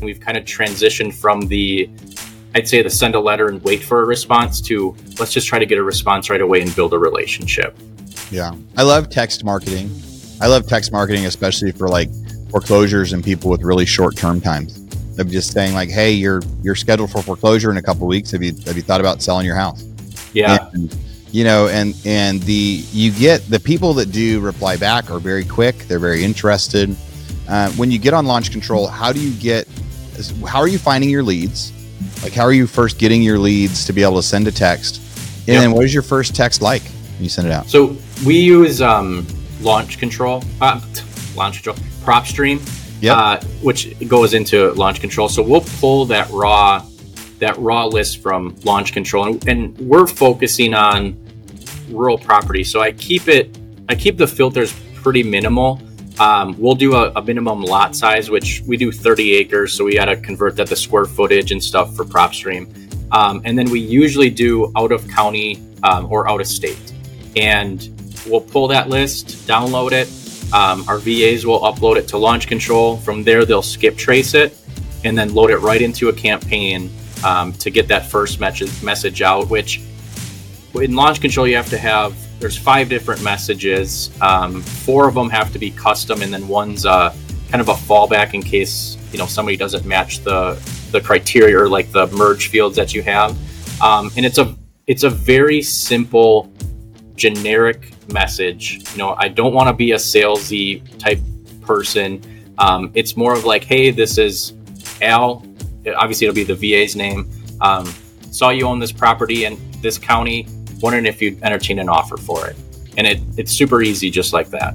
we've kind of transitioned from the I'd say the send a letter and wait for a response to let's just try to get a response right away and build a relationship. Yeah. I love text marketing. I love text marketing, especially for like foreclosures and people with really short term times. Of just saying like, hey, you're you're scheduled for foreclosure in a couple weeks. Have you have you thought about selling your house? Yeah. And, you know, and and the you get the people that do reply back are very quick. They're very interested. Uh, when you get on launch control, how do you get? How are you finding your leads? Like, how are you first getting your leads to be able to send a text? And yep. then, what is your first text like when you send it out? So we use um, launch control, uh, launch control, PropStream, yep. uh, which goes into launch control. So we'll pull that raw that raw list from launch control, and, and we're focusing on rural property. So I keep it, I keep the filters pretty minimal. Um, we'll do a, a, minimum lot size, which we do 30 acres, so we got to convert that to square footage and stuff for PropStream. Um, and then we usually do out of county um, or out of state, and we'll pull that list, download it, um, our VAs will upload it to launch control. From there, they'll skip trace it and then load it right into a campaign um, to get that first message message out. Which in launch control, you have to have there's five different messages. Um, four of them have to be custom, and then one's uh, kind of a fallback in case you know somebody doesn't match the the criteria or like the merge fields that you have. Um, and it's a it's a very simple generic message. You know, I don't want to be a salesy type person. Um, it's more of like, hey, this is Al. Obviously, it'll be the VA's name. Um, saw you own this property in this county. Wondering if you'd entertain an offer for it. And it, it's super easy, just like that.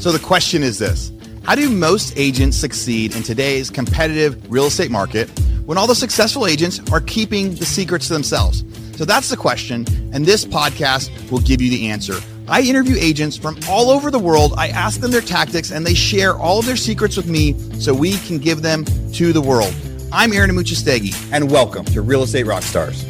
So the question is this How do most agents succeed in today's competitive real estate market? when all the successful agents are keeping the secrets to themselves? So that's the question, and this podcast will give you the answer. I interview agents from all over the world. I ask them their tactics, and they share all of their secrets with me so we can give them to the world. I'm Aaron Amuchastegui, and welcome to Real Estate Rockstars.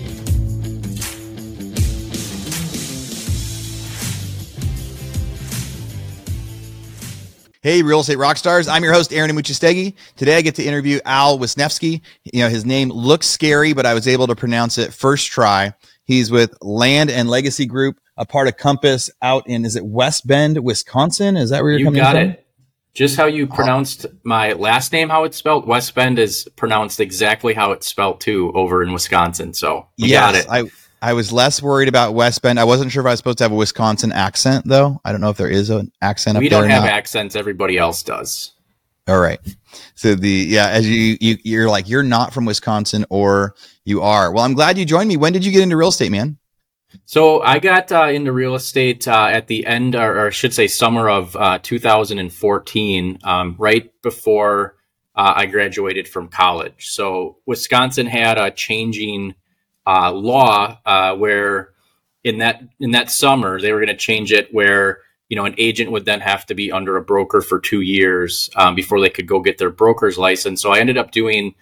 Hey, real estate rock stars. I'm your host, Aaron Amuchastegui. Today I get to interview Al Wisnefske. You know, his name looks scary, but I was able to pronounce it first try. He's with Land and Legacy Group, a part of Compass out in, is it West Bend, Wisconsin? Is that where you're you coming got from? it. Just how you pronounced my last name, how it's spelled. West Bend is pronounced exactly how it's spelled too over in Wisconsin. So you yes, got it. I, I was less worried about West Bend. I wasn't sure if I was supposed to have a Wisconsin accent, though. I don't know if there is an accent. We don't have not. accents. Everybody else does. All right. So the yeah, as you, you you're like you're not from Wisconsin or you are. Well, I'm glad you joined me. When did you get into real estate, man? So I got uh, into real estate uh, at the end, or, or, I should say, summer of uh, 2014, um, right before uh, I graduated from college. So Wisconsin had a changing uh, law uh, where in that in that summer they were going to change it where you know an agent would then have to be under a broker for two years um, before they could go get their broker's license. So I ended up doing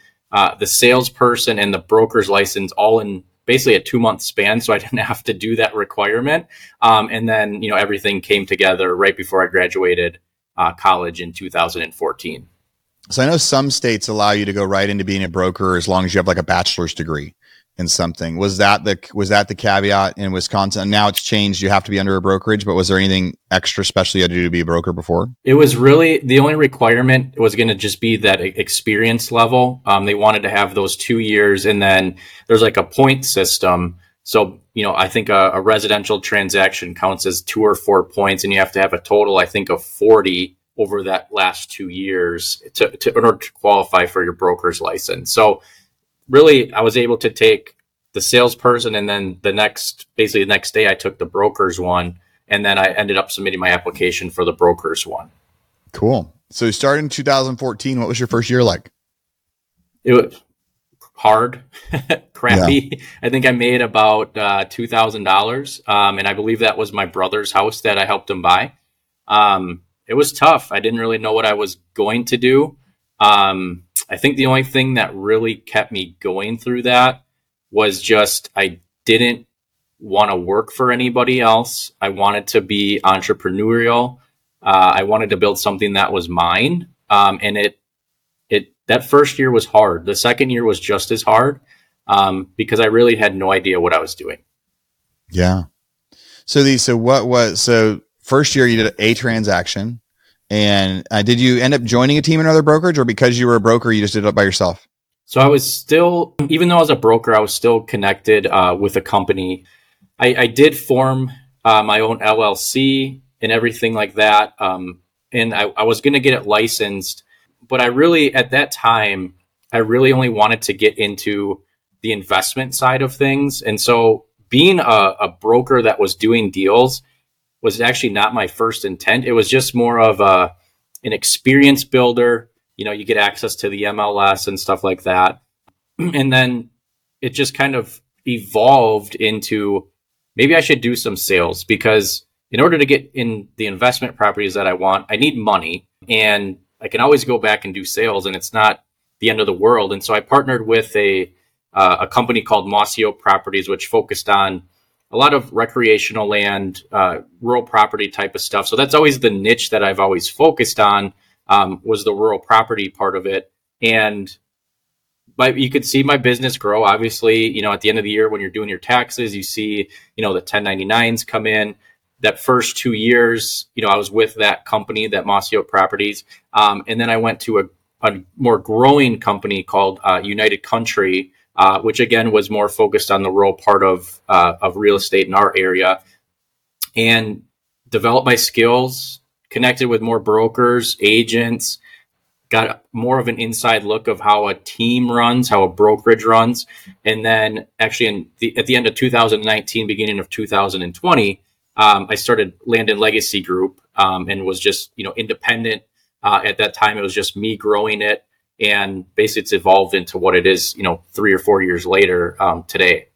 the salesperson and the broker's license all in basically a two month span. So I didn't have to do that requirement. Um, and then you know everything came together right before I graduated uh, college in 2014. So I know some states allow you to go right into being a broker as long as you have like a bachelor's degree in something. Was that the was that the caveat in Wisconsin? Now it's changed. You have to be under a brokerage, but was there anything extra special you had to do to be a broker before? It was really the only requirement was going to just be that experience level. Um, they wanted to have those two years, and then there's like a point system. So you know, I think a, a residential transaction counts as two or four points, and you have to have a total, I think, of forty over that last two years to, to in order to qualify for your broker's license. So really I was able to take the salesperson and then the next basically the next day I took the broker's one and then I ended up submitting my application for the broker's one. Cool. So you started in 2014. What was your first year like? It was hard, crappy. Yeah. I think I made about uh, two thousand um, dollars, and I believe that was my brother's house that I helped him buy. Um, it was tough. I didn't really know what I was going to do. Um, I think the only thing that really kept me going through that was just I didn't want to work for anybody else. I wanted to be entrepreneurial. Uh, I wanted to build something that was mine, um, and it it that first year was hard. The second year was just as hard um, because I really had no idea what I was doing. Yeah. So the so what was so first year you did a transaction, and uh, did you end up joining a team in another brokerage, or because you were a broker, you just did it by yourself? So I was still, even though I was a broker, I was still connected uh, with a company. I, I did form uh, my own LLC and everything like that, um, and I, I was going to get it licensed, but I really at that time I really only wanted to get into the investment side of things, and so being a, a broker that was doing deals was actually not my first intent. It was just more of a an experience builder. You know, you get access to the MLS and stuff like that. And then it just kind of evolved into maybe I should do some sales because in order to get in the investment properties that I want, I need money and I can always go back and do sales and it's not the end of the world. And so I partnered with a uh, a company called Mossio Properties, which focused on a lot of recreational land, uh, rural property type of stuff. So that's always the niche that I've always focused on um, was the rural property part of it. And but you could see my business grow. Obviously, you know, at the end of the year when you're doing your taxes, you see, you know, the 1099s come in. That first two years, you know, I was with that company, that Mossio Properties, um, and then I went to a, a more growing company called uh, United Country, uh, which again was more focused on the rural part of uh, of real estate in our area, and developed my skills, connected with more brokers, agents, got more of an inside look of how a team runs, how a brokerage runs, and then actually the, at the end of 2019, beginning of 2020, um, I started Land and Legacy Group um, and was just you know independent. Uh, at that time, it was just me growing it and basically it's evolved into what it is you know three or four years later um, today.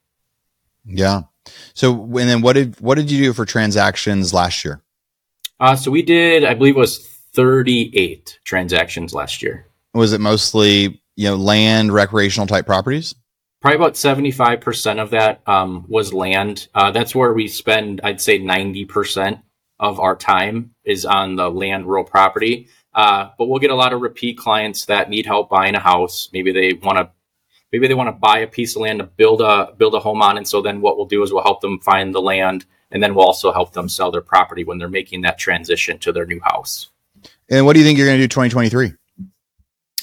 Yeah. So and then what did what did you do for transactions last year? Uh, so we did i believe it was 38 transactions last year. Was it mostly you know land recreational type properties? Probably about 75% of that um, was land. Uh, that's where we spend i'd say 90% of our time is on the land rural property uh, but we'll get a lot of repeat clients that need help buying a house. Maybe they want to maybe they want to buy a piece of land to build a build a home on. And so then what we'll do is we'll help them find the land and then we'll also help them sell their property when they're making that transition to their new house. And what do you think you're going to do 2023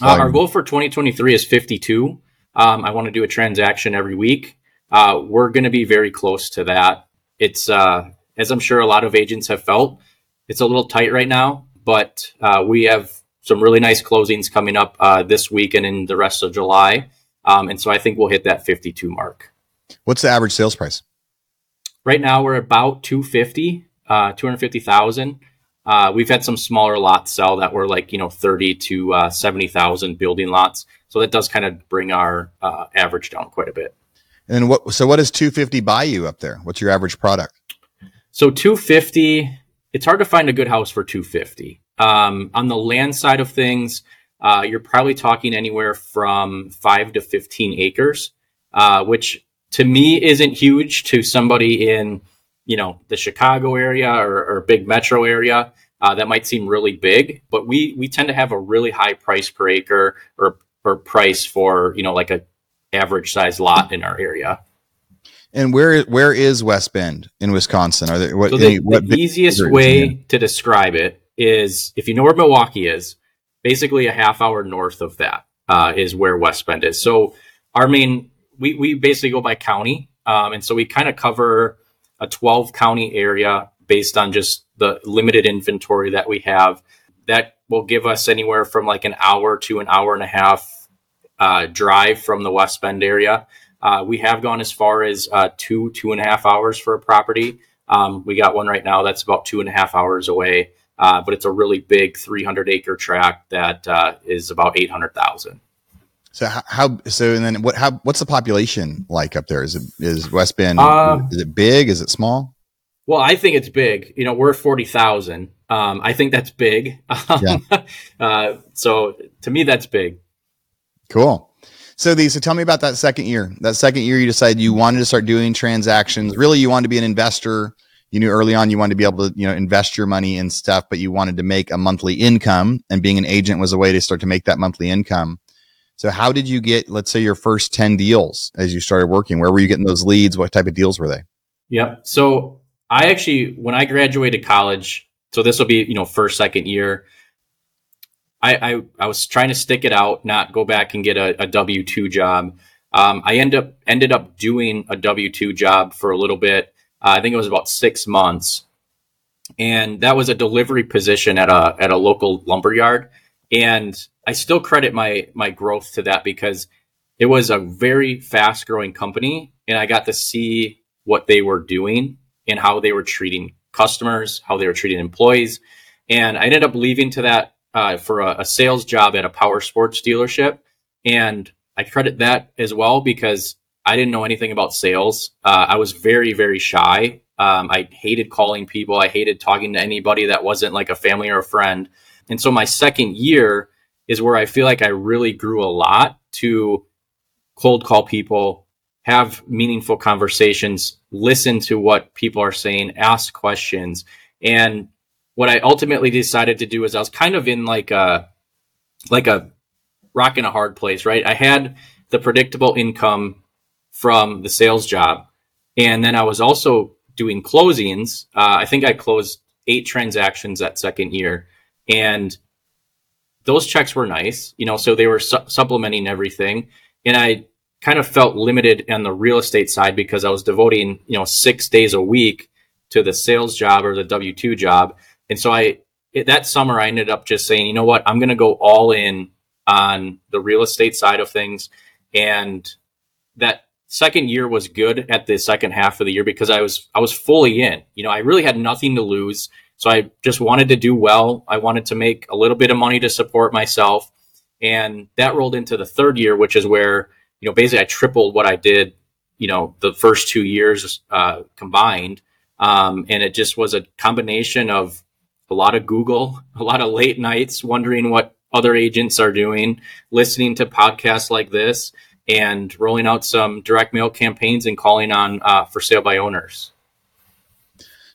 uh, our goal for 2023 is 52 um, i want to do a transaction every week. Uh, we're going to be very close to that. It's uh, as i'm sure a lot of agents have felt it's a little tight right now but uh, we have some really nice closings coming up uh, this week and in the rest of July. Um, and so I think we'll hit that 52 mark. What's the average sales price? Right now we're about 250, uh, 250,000. Uh, we've had some smaller lots sell that were like, you know, 30 to uh, 70,000 building lots. So that does kind of bring our uh, average down quite a bit. And what, so what does 250 buy you up there? What's your average product? So 250, it's hard to find a good house for 250. Um, on the land side of things, uh, you're probably talking anywhere from five to 15 acres, uh, which to me isn't huge to somebody in, you know, the Chicago area or, or big metro area. Uh, that might seem really big, but we we tend to have a really high price per acre or or price for you know like a average size lot in our area. And where where is West Bend in Wisconsin? Are there what, so the, any, what the easiest way to describe it is if you know where Milwaukee is, basically a half hour north of that uh, is where West Bend is. So our main we we basically go by county, um, and so we kind of cover a 12 county area based on just the limited inventory that we have. That will give us anywhere from like an hour to an hour and a half uh, drive from the West Bend area. Uh, we have gone as far as uh, two, two and a half hours for a property. Um, we got one right now that's about two and a half hours away, uh, but it's a really big 300 acre tract that uh, is about 800,000. So how, so and then what how what's the population like up there? Is it is West Bend uh, is it big? Is it small? Well, I think it's big. You know, we're forty thousand. Um, I think that's big. Yeah. uh, so to me, that's big. Cool. So these, so tell me about that second year. That second year, you decided you wanted to start doing transactions. Really, you wanted to be an investor. you knew early on you wanted to be able to, you know, invest your money in stuff, but you wanted to make a monthly income and being an agent was a way to start to make that monthly income. So how did you get, let's say your first 10 deals as you started working? Where were you getting those leads? What type of deals were they? Yep. So I actually, when I graduated college, so this will be, you know, first, second year, I, I, I was trying to stick it out, not go back and get a, a W two job. Um, I end up ended up doing a W two job for a little bit. Uh, I think it was about six months, and that was a delivery position at a at a local lumber yard. And I still credit my my growth to that because it was a very fast growing company, and I got to see what they were doing and how they were treating customers, how they were treating employees, and I ended up leaving to that uh, for a, a sales job at a power sports dealership. And I credit that as well because I didn't know anything about sales. Uh, I was very, very shy. Um, I hated calling people. I hated talking to anybody that wasn't like a family or a friend. And so my second year is where I feel like I really grew a lot to cold call people, have meaningful conversations, listen to what people are saying, ask questions. And what I ultimately decided to do is I was kind of in like a like a rock in a hard place, right? I had the predictable income from the sales job, and then I was also doing closings. Uh, I think I closed eight transactions that second year, and those checks were nice, you know, so they were su- supplementing everything, and I kind of felt limited on the real estate side because I was devoting, you know, six days a week to the sales job or the W two job and so I that summer I ended up just saying, you know what, I'm going to go all in on the real estate side of things. And that second year was good at the second half of the year because I was I was fully in. You know, I really had nothing to lose. So I just wanted to do well. I wanted to make a little bit of money to support myself. And that rolled into the third year, which is where, you know, basically I tripled what I did, you know, the first two years uh, combined. Um, and it just was a combination of a lot of Google, a lot of late nights wondering what other agents are doing, listening to podcasts like this, and rolling out some direct mail campaigns and calling on uh, for sale by owners.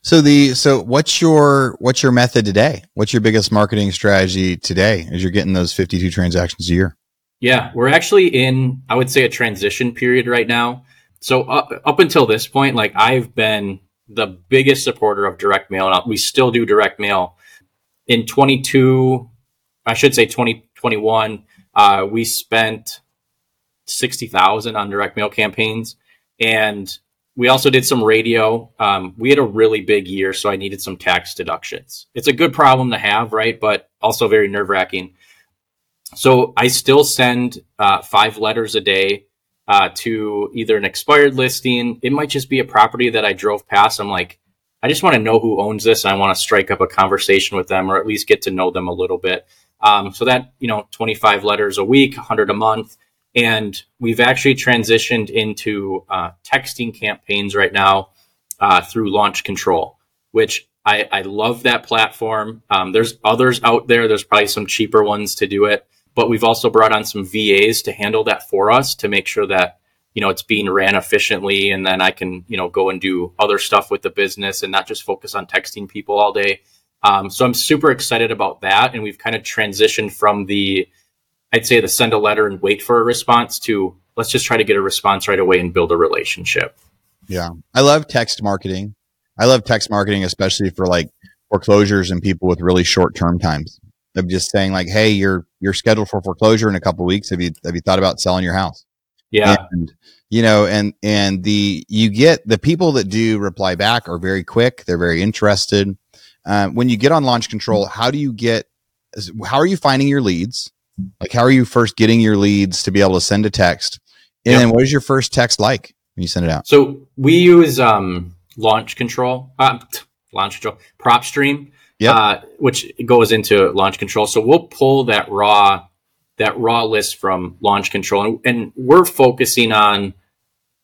So the so what's your what's your method today? What's your biggest marketing strategy today as you're getting those 52 transactions a year? Yeah, we're actually in I would say a transition period right now. So up, up until this point, like I've been the biggest supporter of direct mail, and we still do direct mail. In 22, I should say 2021, uh, we spent 60,000 on direct mail campaigns. And we also did some radio. Um, we had a really big year, so I needed some tax deductions. It's a good problem to have, right? But also very nerve wracking. So I still send uh, five letters a day uh, to either an expired listing. It might just be a property that I drove past. I'm like, I just want to know who owns this. And I want to strike up a conversation with them or at least get to know them a little bit. Um, so that, you know, 25 letters a week, 100 a month. And we've actually transitioned into uh, texting campaigns right now uh, through Launch Control, which I, I love that platform. Um, there's others out there. There's probably some cheaper ones to do it but we've also brought on some VAs to handle that for us to make sure that you know it's being ran efficiently and then I can you know go and do other stuff with the business and not just focus on texting people all day. Um, so I'm super excited about that, and we've kind of transitioned from the I'd say the send a letter and wait for a response to let's just try to get a response right away and build a relationship. Yeah, I love text marketing. I love text marketing, especially for like foreclosures and people with really short term times of just saying like, "Hey, you're you're scheduled for foreclosure in a couple weeks. Have you have you thought about selling your house?" Yeah, and you know, and and the you get the people that do reply back are very quick. They're very interested. Um, when you get on launch control, how do you get? How are you finding your leads? Like, how are you first getting your leads to be able to send a text? And yep. then, what is your first text like when you send it out? So we use um, launch control, uh, launch control, PropStream yep. uh, which goes into launch control. So we'll pull that raw that raw list from launch control, and, and we're focusing on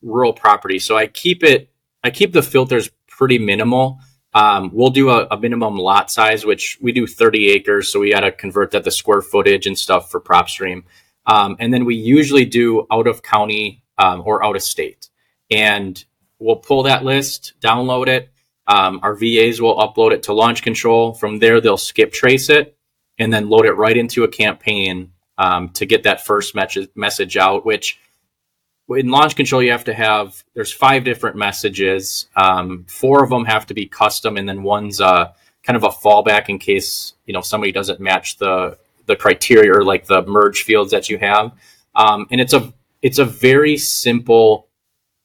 rural property. So I keep it I keep the filters pretty minimal. Um, we'll do a, a, minimum lot size, which we do 30 acres. So we got to convert that to square footage and stuff for PropStream. Um, and then we usually do out of county um, or out of state. And we'll pull that list, download it, Um, our VAs will upload it to Launch Control. From there, they'll skip trace it and then load it right into a campaign um, to get that first message message out. Which in Launch Control, you have to have there's five different messages. Um, four of them have to be custom, and then one's uh, kind of a fallback in case you know somebody doesn't match the the criteria or like the merge fields that you have. Um, and it's a it's a very simple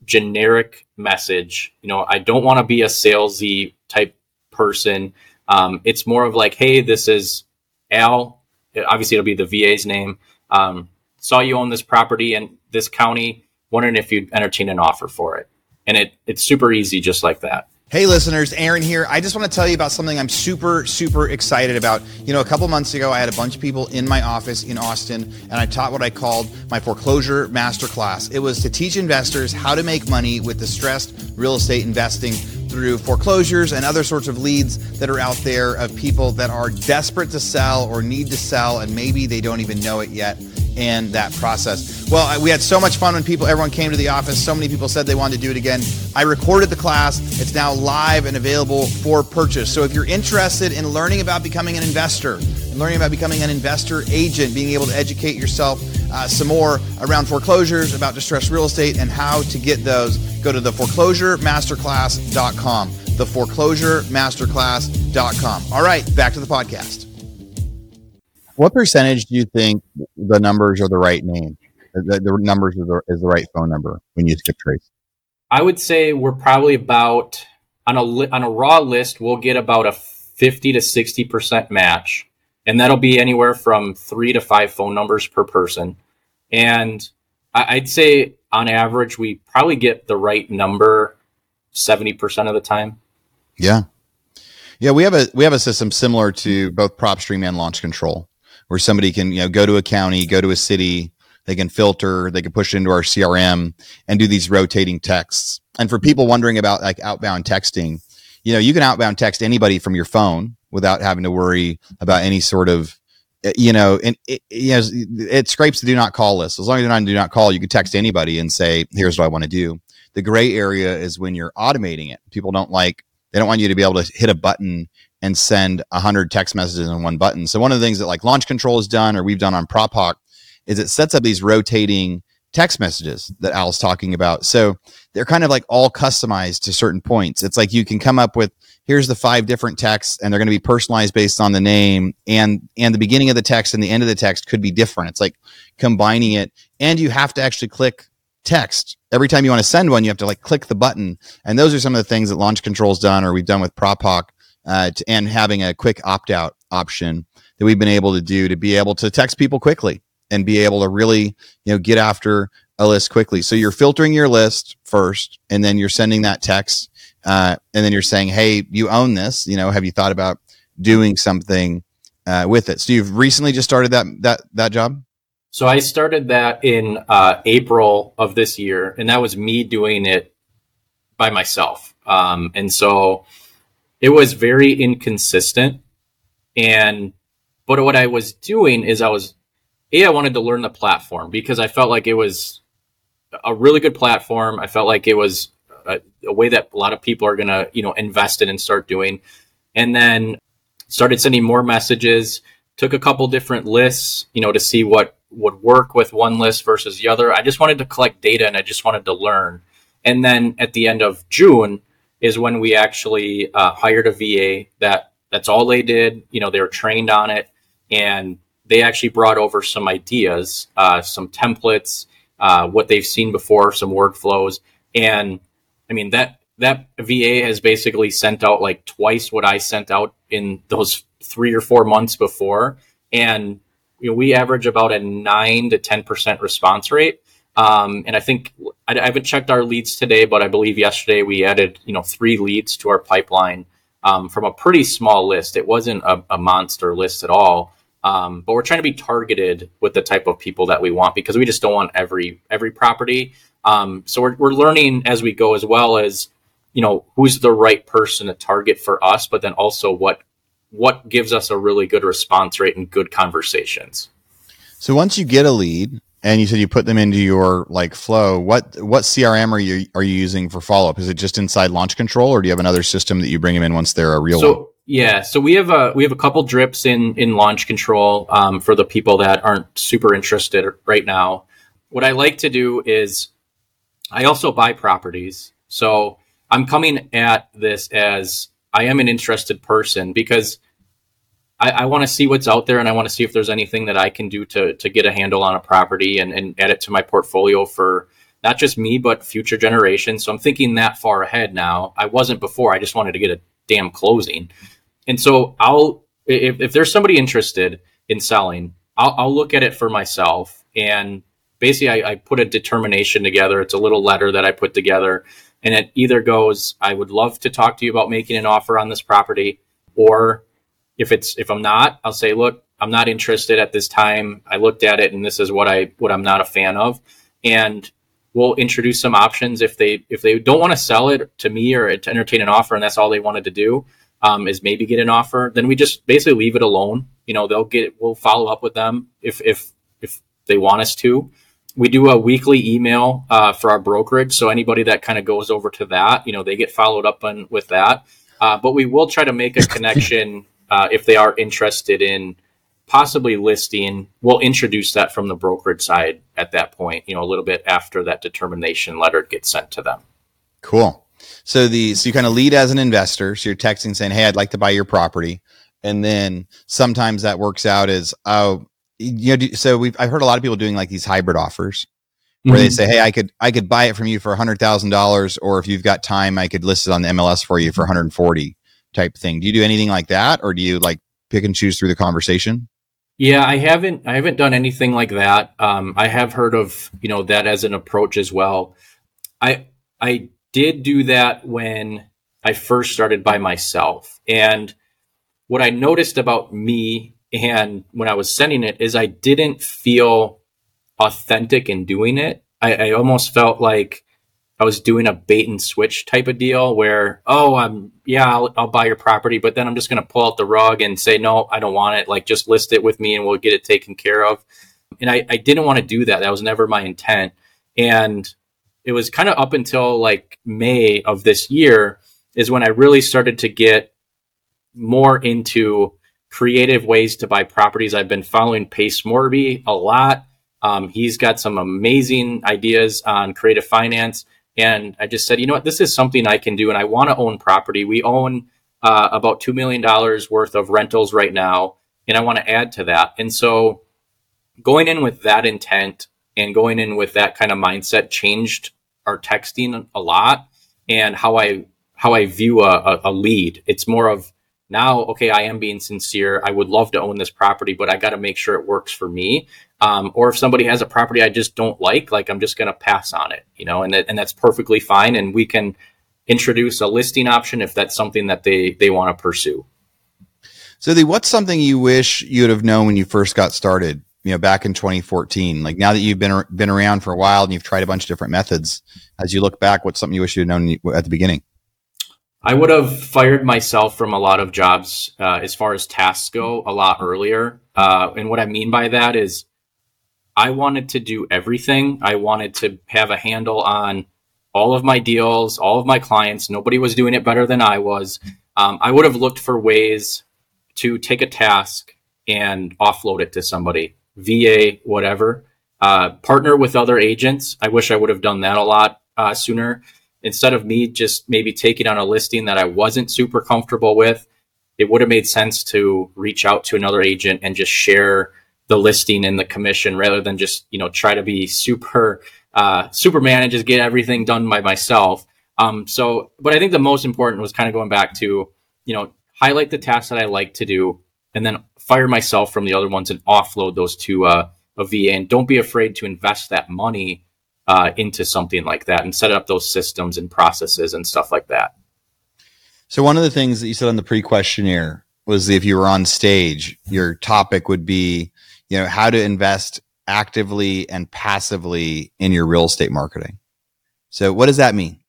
generic message. You know, I don't want to be a salesy type person. Um, it's more of like, hey, this is Al. Obviously, it'll be the VA's name. Um, saw you own this property in this county. Wondering if you'd entertain an offer for it. And it it's super easy, just like that. Hey, listeners, Aaron here. I just want to tell you about something I'm super, super excited about. You know, a couple months ago, I had a bunch of people in my office in Austin, and I taught what I called my foreclosure masterclass. It was to teach investors how to make money with distressed real estate investing through foreclosures and other sorts of leads that are out there of people that are desperate to sell or need to sell, and maybe they don't even know it yet and that process. Well, we had so much fun when people, everyone came to the office. So many people said they wanted to do it again. I recorded the class. It's now live and available for purchase. So if you're interested in learning about becoming an investor, and learning about becoming an investor agent, being able to educate yourself uh, some more around foreclosures, about distressed real estate, and how to get those, go to the foreclosuremasterclass.com. The foreclosuremasterclass.com. All right, back to the podcast. What percentage do you think the numbers are the right name? The, the numbers the, is the right phone number when you skip trace? I would say we're probably about on a on a raw list. We'll get about a fifty to sixty percent match, and that'll be anywhere from three to five phone numbers per person. And I'd say on average, we probably get the right number seventy percent of the time. Yeah, yeah, we have a we have a system similar to both PropStream and Launch Control where somebody can you know go to a county, go to a city, they can filter, they can push into our CRM and do these rotating texts. And for people wondering about like outbound texting, you know, you can outbound text anybody from your phone without having to worry about any sort of eh, you know, and it, know, it scrapes the do not call list. As long as you're not do not call, you can text anybody and say, here's what I want to do. The gray area is when you're automating it. People don't like, they don't want you to be able to hit a button and send 100 text messages in one button. So one of the things that like launch control has done or we've done on PropHawk is it sets up these rotating text messages that Al's talking about. So they're kind of like all customized to certain points. It's like you can come up with here's the five different texts and they're going to be personalized based on the name and and the beginning of the text and the end of the text could be different. It's like combining it and you have to actually click text every time you want to send one you have to like click the button and those are some of the things that launch control's done or we've done with PropHawk uh, to, and having a quick opt out option that we've been able to do to be able to text people quickly and be able to really you know get after a list quickly. So you're filtering your list first, and then you're sending that text, uh, and then you're saying, "Hey, you own this. You know, have you thought about doing something uh, with it?" So you've recently just started that that that job. So I started that in uh, April of this year, and that was me doing it by myself. Um, and so it was very inconsistent. And, but what I was doing is I was, A, I wanted to learn the platform because I felt like it was a really good platform. I felt like it was a, a way that a lot of people are going to, you know, invest in and start doing. And then started sending more messages, took a couple different lists, you know, to see what would work with one list versus the other. I just wanted to collect data and I just wanted to learn. And then at the end of June, is when we actually uh, hired a VA that that's all they did. You know, they were trained on it and they actually brought over some ideas, uh, some templates, uh, what they've seen before, some workflows. And I mean, that, that VA has basically sent out like twice what I sent out in those three or four months before. And you know, we average about a nine to 10% response rate. Um, and I think I, I, haven't checked our leads today, but I believe yesterday we added you know three leads to our pipeline um, from a pretty small list. It wasn't a, a monster list at all, um, but we're trying to be targeted with the type of people that we want because we just don't want every every property. Um, so we're we're learning as we go, as well as you know who's the right person to target for us, but then also what what gives us a really good response rate and good conversations. So once you get a lead, and you said you put them into your like flow. What what CRM are you are you using for follow up? Is it just inside Launch Control, or do you have another system that you bring them in once they're a real so, one? Yeah, so we have a we have a couple drips in in Launch Control um, for the people that aren't super interested right now. What I like to do is I also buy properties, so I'm coming at this as I am an interested person because I, I want to see what's out there and I want to see if there's anything that I can do to to get a handle on a property and, and add it to my portfolio for not just me but future generations. So I'm thinking that far ahead now. I wasn't before. I just wanted to get a damn closing. And so I'll if, if there's somebody interested in selling, I'll, I'll look at it for myself and basically I, I put a determination together. It's a little letter that I put together and it either goes, I would love to talk to you about making an offer on this property, or if it's if I'm not, I'll say, look, I'm not interested at this time. I looked at it and this is what I what I'm not a fan of. And we'll introduce some options if they if they don't want to sell it to me or to entertain an offer and that's all they wanted to do um, is maybe get an offer then we just basically leave it alone you know they'll get we'll follow up with them if if if they want us to we do a weekly email uh, for our brokerage so anybody that kind of goes over to that you know they get followed up on with that uh, but we will try to make a connection uh, if they are interested in possibly listing, we'll introduce that from the brokerage side at that point, you know, a little bit after that determination letter gets sent to them. Cool. So the so you kind of lead as an investor. So you're texting saying, "Hey, I'd like to buy your property," and then sometimes that works out as, "Oh, you know." So we've I've heard a lot of people doing like these hybrid offers where mm-hmm. they say, "Hey, I could I could buy it from you for a hundred thousand dollars, or if you've got time, I could list it on the MLS for you for 140." Type thing. Do you do anything like that, or do you like pick and choose through the conversation? Yeah, I haven't. I haven't done anything like that. Um, I have heard of you know that as an approach as well. I I did do that when I first started by myself, and what I noticed about me and when I was sending it is I didn't feel authentic in doing it. I, I almost felt like I was doing a bait and switch type of deal where, oh, I'm yeah, I'll, I'll buy your property, but then I'm just going to pull out the rug and say, no, I don't want it. Like, just list it with me and we'll get it taken care of. And I, I didn't want to do that. That was never my intent. And it was kind of up until like May of this year is when I really started to get more into creative ways to buy properties. I've been following Pace Morby a lot. Um, he's got some amazing ideas on creative finance. And I just said, you know what, this is something I can do, and I want to own property. We own uh, about $2 million worth of rentals right now, and I want to add to that. And so going in with that intent and going in with that kind of mindset changed our texting a lot and how I how I view a, a lead. It's more of now, okay, I am being sincere. I would love to own this property, but I got to make sure it works for me. Um, or if somebody has a property I just don't like, like I'm just going to pass on it, you know, and that, and that's perfectly fine. And we can introduce a listing option if that's something that they they want to pursue. So, the, what's something you wish you would have known when you first got started? You know, back in 2014. Like now that you've been been around for a while and you've tried a bunch of different methods, as you look back, what's something you wish you'd known at the beginning? I would have fired myself from a lot of jobs uh, as far as tasks go a lot earlier. Uh, and what I mean by that is I wanted to do everything. I wanted to have a handle on all of my deals, all of my clients. Nobody was doing it better than I was. Um, I would have looked for ways to take a task and offload it to somebody, VA, whatever. Uh, partner with other agents. I wish I would have done that a lot uh, sooner. Instead of me just maybe taking on a listing that I wasn't super comfortable with, it would have made sense to reach out to another agent and just share the listing and the commission rather than just you know try to be super uh, Superman and just get everything done by myself. Um, so, but I think the most important was kind of going back to you know highlight the tasks that I like to do, and then fire myself from the other ones and offload those to uh, a VA. And don't be afraid to invest that money uh, into something like that and set up those systems and processes and stuff like that. So one of the things that you said on the pre-questionnaire was if you were on stage, your topic would be you know, how to invest actively and passively in your real estate marketing. So what does that mean?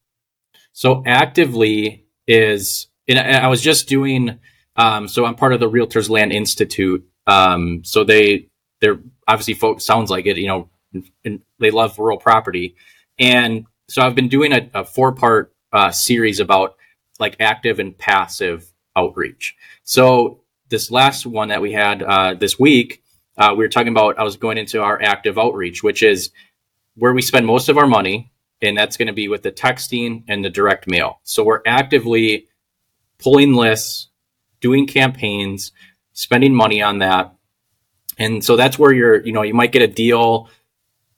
So actively is, and I was just doing, um, so I'm part of the Realtors Land Institute. Um, so they, they're obviously folks sounds like it, you know, and they love rural property. And so I've been doing a, a four part uh, series about like active and passive outreach. So this last one that we had uh, this week, uh, we were talking about. I was going into our active outreach, which is where we spend most of our money, and that's going to be with the texting and the direct mail. So we're actively pulling lists, doing campaigns, spending money on that, and so that's where you're. You know, you might get a deal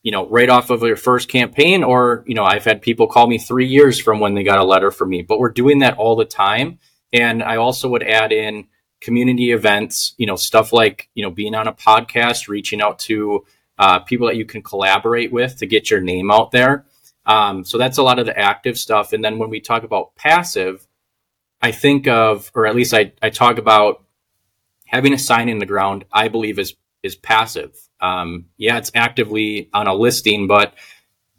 you know, right off of your first campaign, or, you know, I've had people call me three years from when they got a letter from me, but we're doing that all the time. And I also would add in community events, you know, stuff like, you know, being on a podcast, reaching out to uh, people that you can collaborate with to get your name out there. Um, so that's a lot of the active stuff. And then when we talk about passive, I think of, or at least I, I talk about having a sign in the ground, I believe is, is passive um, yeah, it's actively on a listing, but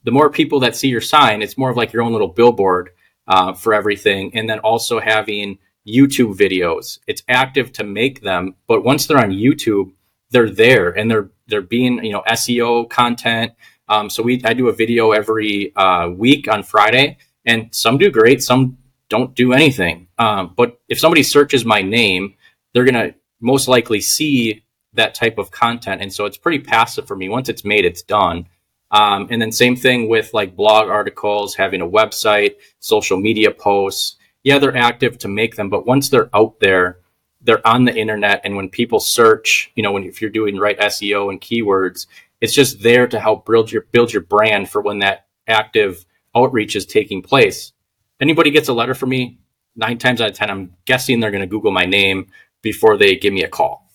the more people that see your sign, it's more of like your own little billboard uh, for everything. And then also having YouTube videos. It's active to make them, but once they're on YouTube, they're there and they're they're being you know SEO content. Um, so we I do a video every uh, week on Friday, and some do great, some don't do anything. Um, but if somebody searches my name, they're gonna most likely see that type of content. And so it's pretty passive for me. Once it's made, it's done. Um, and then same thing with like blog articles, having a website, social media posts. Yeah, they're active to make them, but once they're out there, they're on the internet. And when people search, you know, when if you're doing right SEO and keywords, it's just there to help build your build your brand for when that active outreach is taking place. Anybody gets a letter from me, nine times out of ten, I'm guessing they're going to Google my name before they give me a call.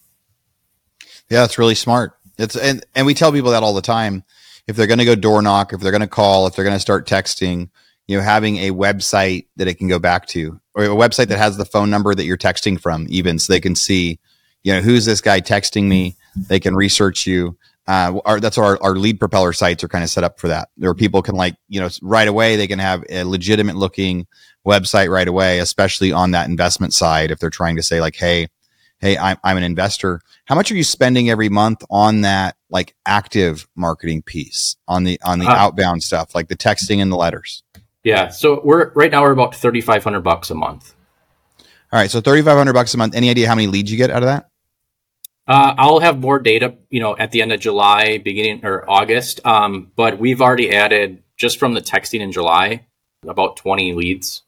Yeah, it's really smart. It's and and we tell people that all the time. If they're going to go door knock, if they're going to call, if they're going to start texting, you know, having a website that it can go back to, or a website that has the phone number that you're texting from, even so they can see, you know, who's this guy texting me. They can research you. Uh, our, that's our, our lead propeller sites are kind of set up for that. Where people can like, you know, right away they can have a legitimate looking website right away, especially on that investment side. If they're trying to say like, hey, hey, I'm, I'm an investor. How much are you spending every month on that like active marketing piece on the on the uh, outbound stuff, like the texting and the letters? Yeah. So we're right now we're about thirty five hundred bucks a month. All right. So thirty five hundred bucks a month. Any idea how many leads you get out of that? Uh, I'll have more data, you know, at the end of July, beginning or August. Um, but we've already added just from the texting in July about 20 leads.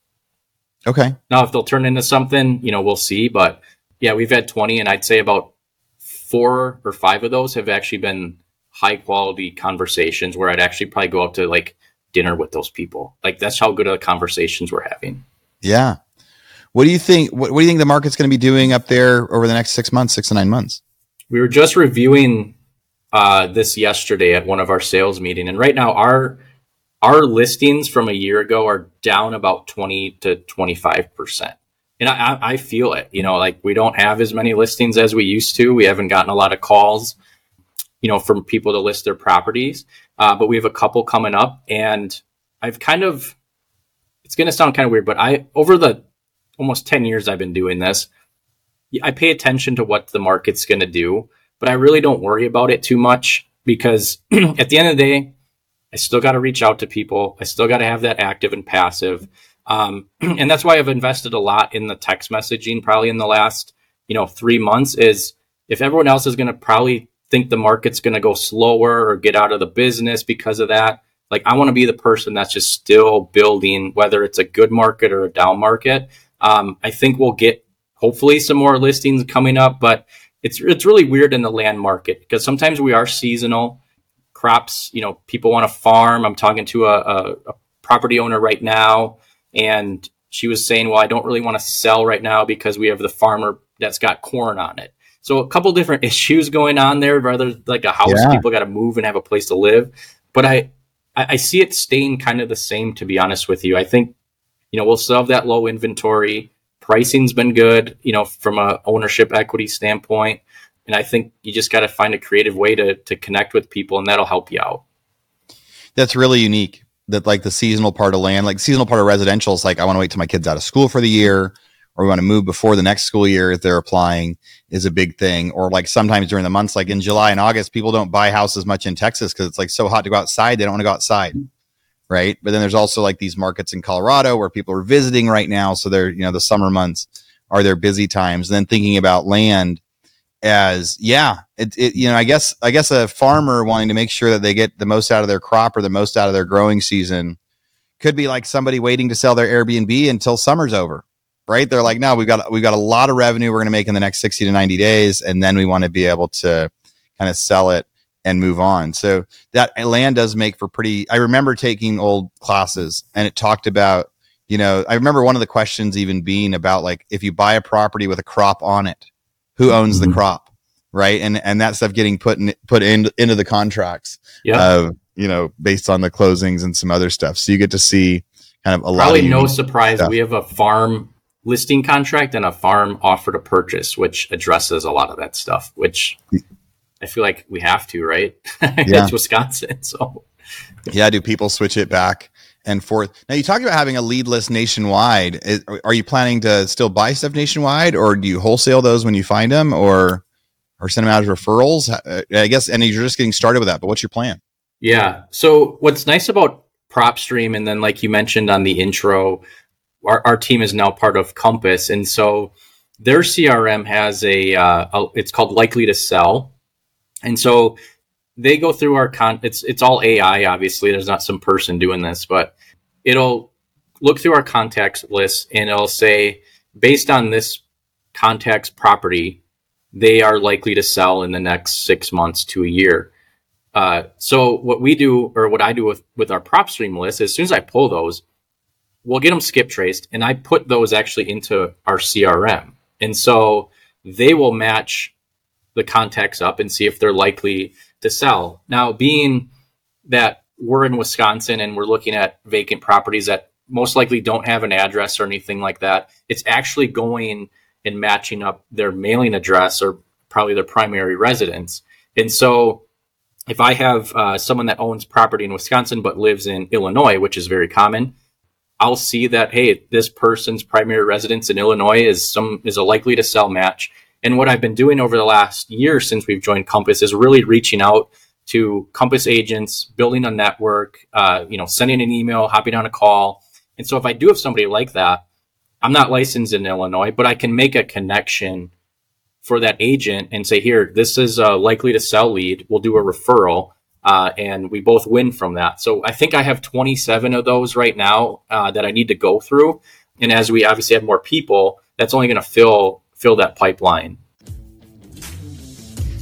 Okay. Now, if they'll turn into something, you know, we'll see. But yeah, we've had 20, and I'd say about four or five of those have actually been high quality conversations where I'd actually probably go out to like dinner with those people. Like that's how good of the conversations we're having. Yeah. What do you think? What, what do you think the market's going to be doing up there over the next six months, six to nine months? We were just reviewing uh, this yesterday at one of our sales meeting, and right now our our listings from a year ago are down about twenty to twenty five percent and I, I feel it. You know, like we don't have as many listings as we used to. We haven't gotten a lot of calls, you know, from people to list their properties. Uh, but we have a couple coming up, and I've kind of. It's going to sound kind of weird, but I over the almost ten years I've been doing this, I pay attention to what the market's going to do, but I really don't worry about it too much because at the end of the day, I still got to reach out to people. I still got to have that active and passive. Um, and that's why I've invested a lot in the text messaging probably in the last, you know, three months is if everyone else is going to probably think the market's going to go slower or get out of the business because of that, like I want to be the person that's just still building, whether it's a good market or a down market. Um, I think we'll get hopefully some more listings coming up, but it's it's really weird in the land market because sometimes we are seasonal crops. You know, people want to farm. I'm talking to a, a, a property owner right now and she was saying, "Well, I don't really want to sell right now because we have the farmer that's got corn on it." So a couple different issues going on there. Rather like a house, yeah. people got to move and have a place to live. But I, I see it staying kind of the same. To be honest with you, I think you know we'll still have that low inventory. Pricing's been good, you know, from a ownership equity standpoint. And I think you just got to find a creative way to to connect with people, and that'll help you out. That's really unique that like the seasonal part of land, like seasonal part of residential is like I want to wait till my kids out of school for the year, or we want to move before the next school year if they're applying is a big thing. Or like sometimes during the months, like in July and August, people don't buy houses much in Texas because it's like so hot to go outside. They don't want to go outside. Right. But then there's also like these markets in Colorado where people are visiting right now. So they're, you know, the summer months are their busy times. And then thinking about land as, yeah, it, it, you know, I guess, I guess a farmer wanting to make sure that they get the most out of their crop or the most out of their growing season could be like somebody waiting to sell their Airbnb until summer's over right? They're like, no, we've got we've got a lot of revenue we're going to make in the next 60 to 90 days, and then we want to be able to kind of sell it and move on. So that land does make for pretty. I remember taking old classes, and it talked about, you know, I remember one of the questions even being about like if you buy a property with a crop on it, who owns mm-hmm. the crop, right? And and that stuff getting put in, put in, into the contracts, yeah. Uh, you know, based on the closings and some other stuff. So you get to see kind of a Probably lot. Probably no surprise. Stuff. We have a farm listing contract and a farm offer to purchase, which addresses a lot of that stuff, which I feel like we have to, right? Yeah. it's Wisconsin. So, yeah, do people switch it back and forth? Now, you talked about having a lead list nationwide. Is, are you planning to still buy stuff nationwide or do you wholesale those when you find them or, or send them out as referrals? Uh, I guess, and you're just getting started with that, but what's your plan? Yeah. So, what's nice about PropStream, and then like you mentioned on the intro, our, our team is now part of Compass, and so their CRM has a, uh, a, it's called Likely to Sell, and so they go through our con. It's it's all AI, obviously. There's not some person doing this, but it'll look through our contacts list and it'll say based on this contact's property, they are likely to sell in the next six months to a year. Uh, so what we do, or what I do with with our PropStream list, as soon as I pull those, we'll get them skip traced and I put those actually into our CRM. And so they will match the contacts up and see if they're likely to sell. Now, being that we're in Wisconsin and we're looking at vacant properties that most likely don't have an address or anything like that, it's actually going and matching up their mailing address or probably their primary residence. And so if I have uh, someone that owns property in Wisconsin but lives in Illinois, which is very common, I'll see that hey, this person's primary residence in Illinois is some is a likely to sell match. And what I've been doing over the last year since we've joined Compass is really reaching out to Compass agents, building a network, uh, you know, sending an email, hopping on a call. And so if I do have somebody like that, I'm not licensed in Illinois, but I can make a connection for that agent and say, here, this is a likely to sell lead. We'll do a referral uh, and we both win from that. So I think I have 27 of those right now uh, that I need to go through. And as we obviously have more people, that's only going to fill fill that pipeline.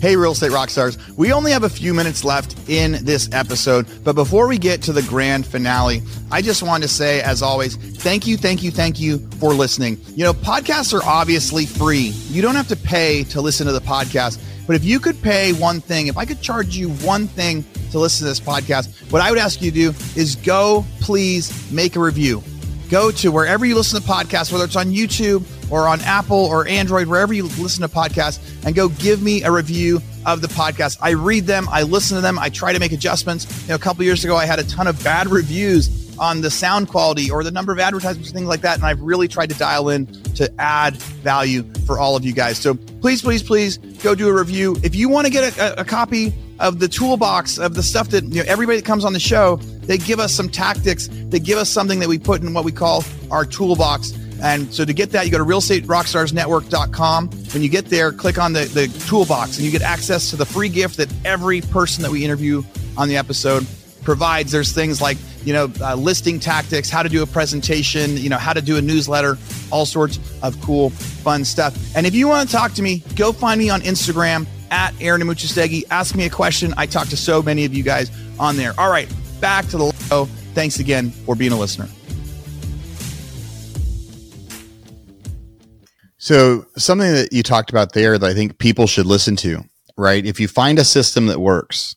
Hey, real estate rock stars. We only have a few minutes left in this episode, but before we get to the grand finale, I just want to say, as always, thank you, thank you, thank you for listening. You know, podcasts are obviously free. You don't have to pay to listen to the podcast. But if you could pay one thing, if I could charge you one thing to listen to this podcast, what I would ask you to do is go, please make a review. Go to wherever you listen to podcasts, whether it's on YouTube or on Apple or Android, wherever you listen to podcasts, and go give me a review of the podcast. I read them, I listen to them, I try to make adjustments. You know, a couple years ago, I had a ton of bad reviews on the sound quality or the number of advertisements, things like that. And I've really tried to dial in to add value for all of you guys. So please, please, please go do a review. If you want to get a, a, copy of the toolbox of the stuff that you know everybody that comes on the show, they give us some tactics. They give us something that we put in what we call our toolbox. And so to get that, you go to realestaterockstarsnetwork.com. When you get there, click on the, the toolbox and you get access to the free gift that every person that we interview on the episode provides. There's things like you know, uh, listing tactics, how to do a presentation, you know, how to do a newsletter, all sorts of cool, fun stuff. And if you want to talk to me, go find me on Instagram at Aaron Amuchastegui. Ask me a question. I talk to so many of you guys on there. All right, back to the show. Thanks again for being a listener. So, something that you talked about there that I think people should listen to, right? If you find a system that works,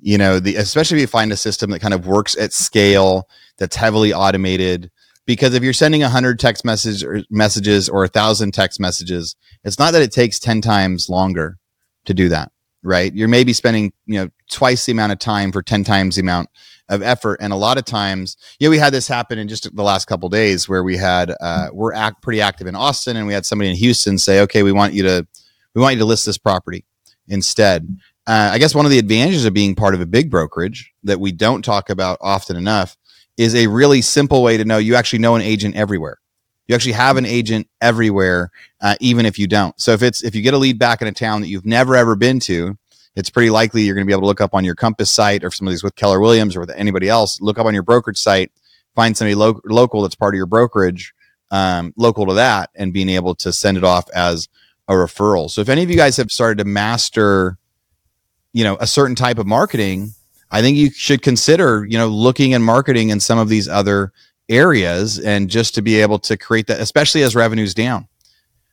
you know the especially if you find a system that kind of works at scale that's heavily automated because if you're sending 100 text message or messages or 1000 text messages it's not that it takes 10 times longer to do that right you're maybe spending you know twice the amount of time for 10 times the amount of effort. And a lot of times, yeah, we had this happen in just the last couple days where we had uh, we're act pretty active in Austin, and we had somebody in Houston say, "Okay, we want you to we want you to list this property instead." Uh, I guess one of the advantages of being part of a big brokerage that we don't talk about often enough is a really simple way to know you actually know an agent everywhere. You actually have an agent everywhere, uh, even if you don't. So if it's if you get a lead back in a town that you've never ever been to, it's pretty likely you're going to be able to look up on your Compass site or somebody's with Keller Williams or with anybody else, look up on your brokerage site, find somebody lo- local that's part of your brokerage, um, local to that, and being able to send it off as a referral. So if any of you guys have started to master, you know, a certain type of marketing, I think you should consider, you know, looking and marketing in some of these other areas and just to be able to create that, especially as revenues down.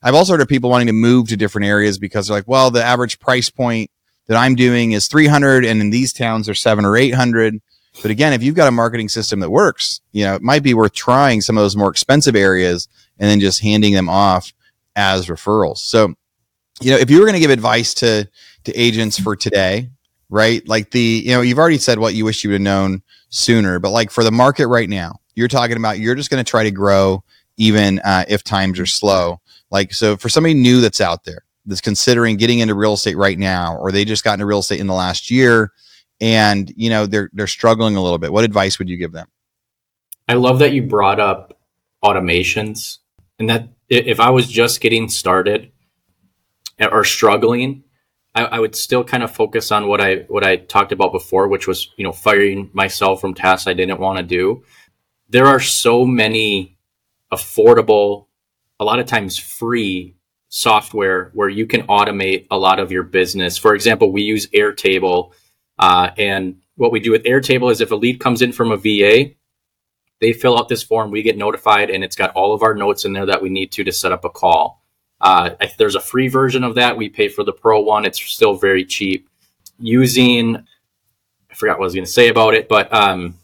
I've also heard of people wanting to move to different areas because they're like, well, the average price point that I'm doing is 300 and in these towns are seven or 800. But again, if you've got a marketing system that works, you know, it might be worth trying some of those more expensive areas and then just handing them off as referrals. So, you know, if you were going to give advice to, to agents for today, right? Like the, you know, you've already said what you wish you would have known sooner, but like for the market right now, you're talking about you're just going to try to grow even uh, if times are slow. Like, so for somebody new that's out there, that's considering getting into real estate right now, or they just got into real estate in the last year, and you know they're they're struggling a little bit. What advice would you give them? I love that you brought up automations, and that if I was just getting started or struggling, I, I would still kind of focus on what I what I talked about before, which was you know firing myself from tasks I didn't want to do. There are so many affordable, a lot of times free software where you can automate a lot of your business. For example, we use Airtable, uh, and what we do with Airtable is if a lead comes in from a VA, they fill out this form, we get notified, and it's got all of our notes in there that we need to to set up a call. Uh, there's a free version of that, we pay for the pro one. It's still very cheap. Using, I forgot what I was going to say about it, but um,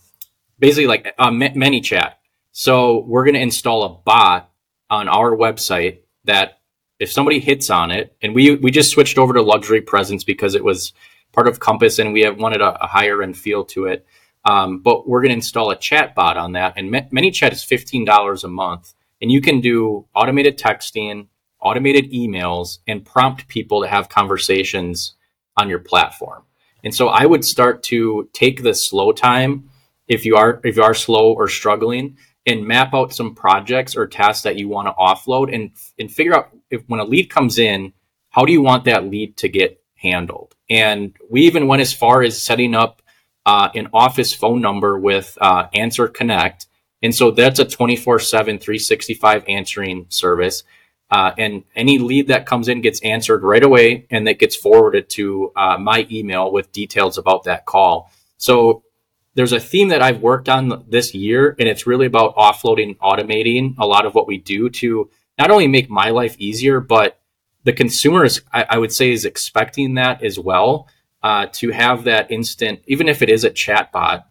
basically like uh, ManyChat. So we're going to install a bot on our website that if somebody hits on it, and we we just switched over to luxury presence because it was part of Compass, and we have wanted a, a higher end feel to it. Um, but we're going to install a chat bot on that, and ManyChat is fifteen dollars a month, and you can do automated texting, automated emails, and prompt people to have conversations on your platform. And so I would start to take the slow time if you are if you are slow or struggling and map out some projects or tasks that you want to offload and and figure out if when a lead comes in, how do you want that lead to get handled? And we even went as far as setting up uh, an office phone number with uh, Answer Connect. And so that's a 24 7, 365 answering service. Uh, and any lead that comes in gets answered right away and that gets forwarded to uh, my email with details about that call. So there's a theme that I've worked on this year, and it's really about offloading, automating a lot of what we do to not only make my life easier, but the consumer is, I, I would say, is expecting that as well. Uh, to have that instant, even if it is a chat bot,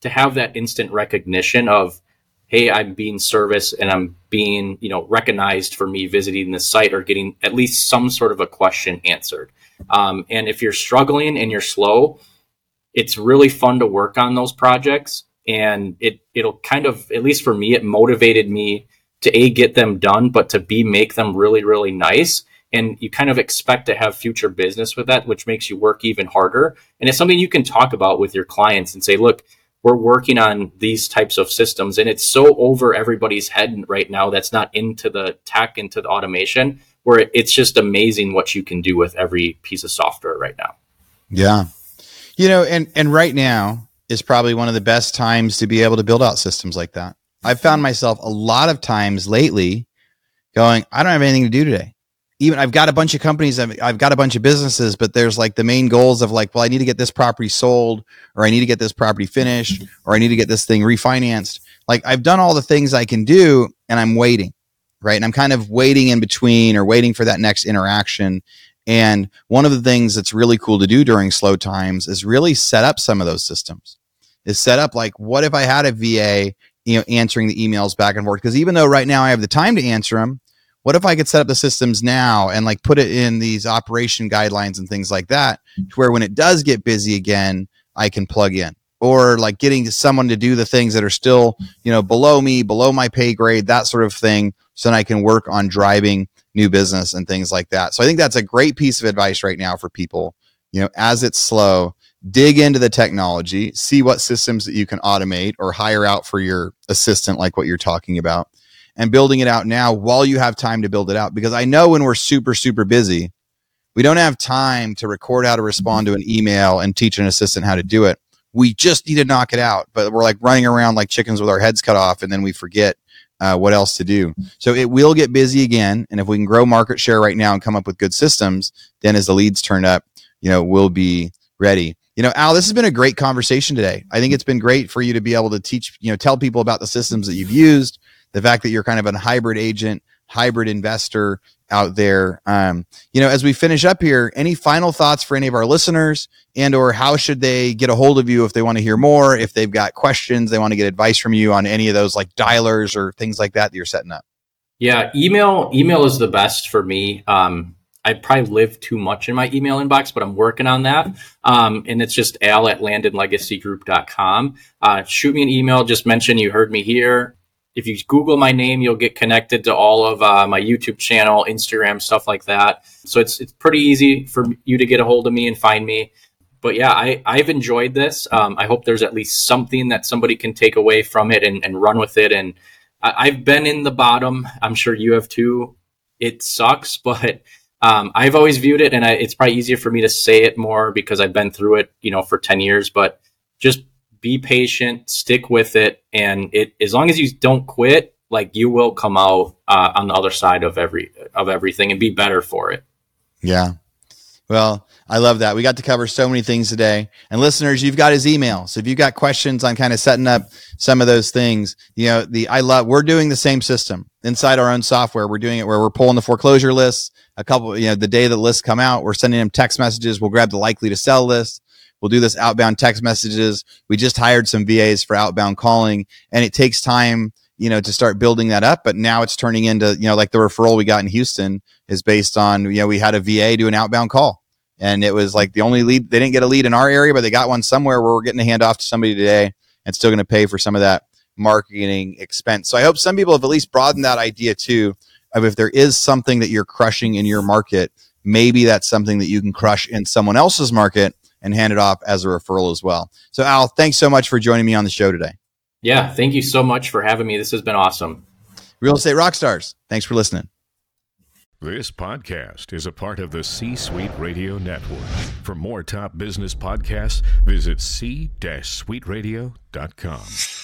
to have that instant recognition of, hey, I'm being serviced and I'm being, you know, recognized for me visiting the site or getting at least some sort of a question answered. Um, and if you're struggling and you're slow, it's really fun to work on those projects and it it'll kind of at least for me it motivated me to a get them done but to b make them really really nice. And you kind of expect to have future business with that which makes you work even harder. And it's something you can talk about with your clients and say look we're working on these types of systems and it's so over everybody's head right now that's not into the tech into the automation where it's just amazing what you can do with every piece of software right now. Yeah. You know, and and right now is probably one of the best times to be able to build out systems like that. I've found myself a lot of times lately going, I don't have anything to do today. Even I've got a bunch of companies, I've, I've got a bunch of businesses, but there's like the main goals of like, well, I need to get this property sold, or I need to get this property finished, or I need to get this thing refinanced. Like I've done all the things I can do, and I'm waiting, right? And I'm kind of waiting in between, or waiting for that next interaction. And one of the things that's really cool to do during slow times is really set up some of those systems. Is set up like, what if I had a VA, you know, answering the emails back and forth? Because even though right now I have the time to answer them, what if I could set up the systems now and like put it in these operation guidelines and things like that to where when it does get busy again, I can plug in. or like getting someone to do the things that are still, you know, below me, below my pay grade, that sort of thing. So then I can work on driving new business and things like that. So I think that's a great piece of advice right now for people. You know, as it's slow, dig into the technology, see what systems that you can automate or hire out for your assistant, like what you're talking about, and building it out now while you have time to build it out. Because I know when we're super, super busy, we don't have time to record how to respond to an email and teach an assistant how to do it. We just need to knock it out, but we're like running around like chickens with our heads cut off, and then we forget uh, what else to do. So it will get busy again. And if we can grow market share right now and come up with good systems, then as the leads turn up, you know, we'll be ready. You know, Al, this has been a great conversation today. I think it's been great for you to be able to teach, you know, tell people about the systems that you've used, the fact that you're kind of a hybrid agent, hybrid investor out there. Um, you know, as we finish up here, any final thoughts for any of our listeners and or how should they get a hold of you if they want to hear more, if they've got questions, they want to get advice from you on any of those like dialers or things like that that you're setting up? Yeah, email email is the best for me. Um, I probably live too much in my email inbox, but I'm working on that. Um, and it's just al at landonlegacygroup.com. Uh, shoot me an email. Just mention you heard me here. If you Google my name, you'll get connected to all of uh, my YouTube channel, Instagram, stuff like that. So it's, it's pretty easy for you to get a hold of me and find me. But yeah, I, I've enjoyed this. Um, I hope there's at least something that somebody can take away from it and, and run with it. And I, I've been in the bottom. I'm sure you have too. It sucks, but um, I've always viewed it, and I, it's probably easier for me to say it more because I've been through it, you know, for ten years. But just be patient, stick with it, and it as long as you don't quit, like you will come out uh, on the other side of every of everything and be better for it. Yeah. Well, I love that. We got to cover so many things today. And listeners, you've got his email. So if you've got questions on kind of setting up some of those things, you know, the I love we're doing the same system inside our own software. We're doing it where we're pulling the foreclosure lists a couple, you know, the day the lists come out, we're sending them text messages. We'll grab the likely to sell list. We'll do this outbound text messages. We just hired some VAs for outbound calling and it takes time, you know, to start building that up. But now it's turning into, you know, like the referral we got in Houston is based on, you know, we had a VA do an outbound call and it was like the only lead. They didn't get a lead in our area, but they got one somewhere where we're getting a handoff to somebody today and still going to pay for some of that marketing expense. So I hope some people have at least broadened that idea too of if there is something that you're crushing in your market, maybe that's something that you can crush in someone else's market and hand it off as a referral as well. So, Al, thanks so much for joining me on the show today. Yeah, thank you so much for having me. This has been awesome. Real Estate Rockstars, thanks for listening. This podcast is a part of the C Suite Radio Network. For more top business podcasts, visit c-suiteradio.com.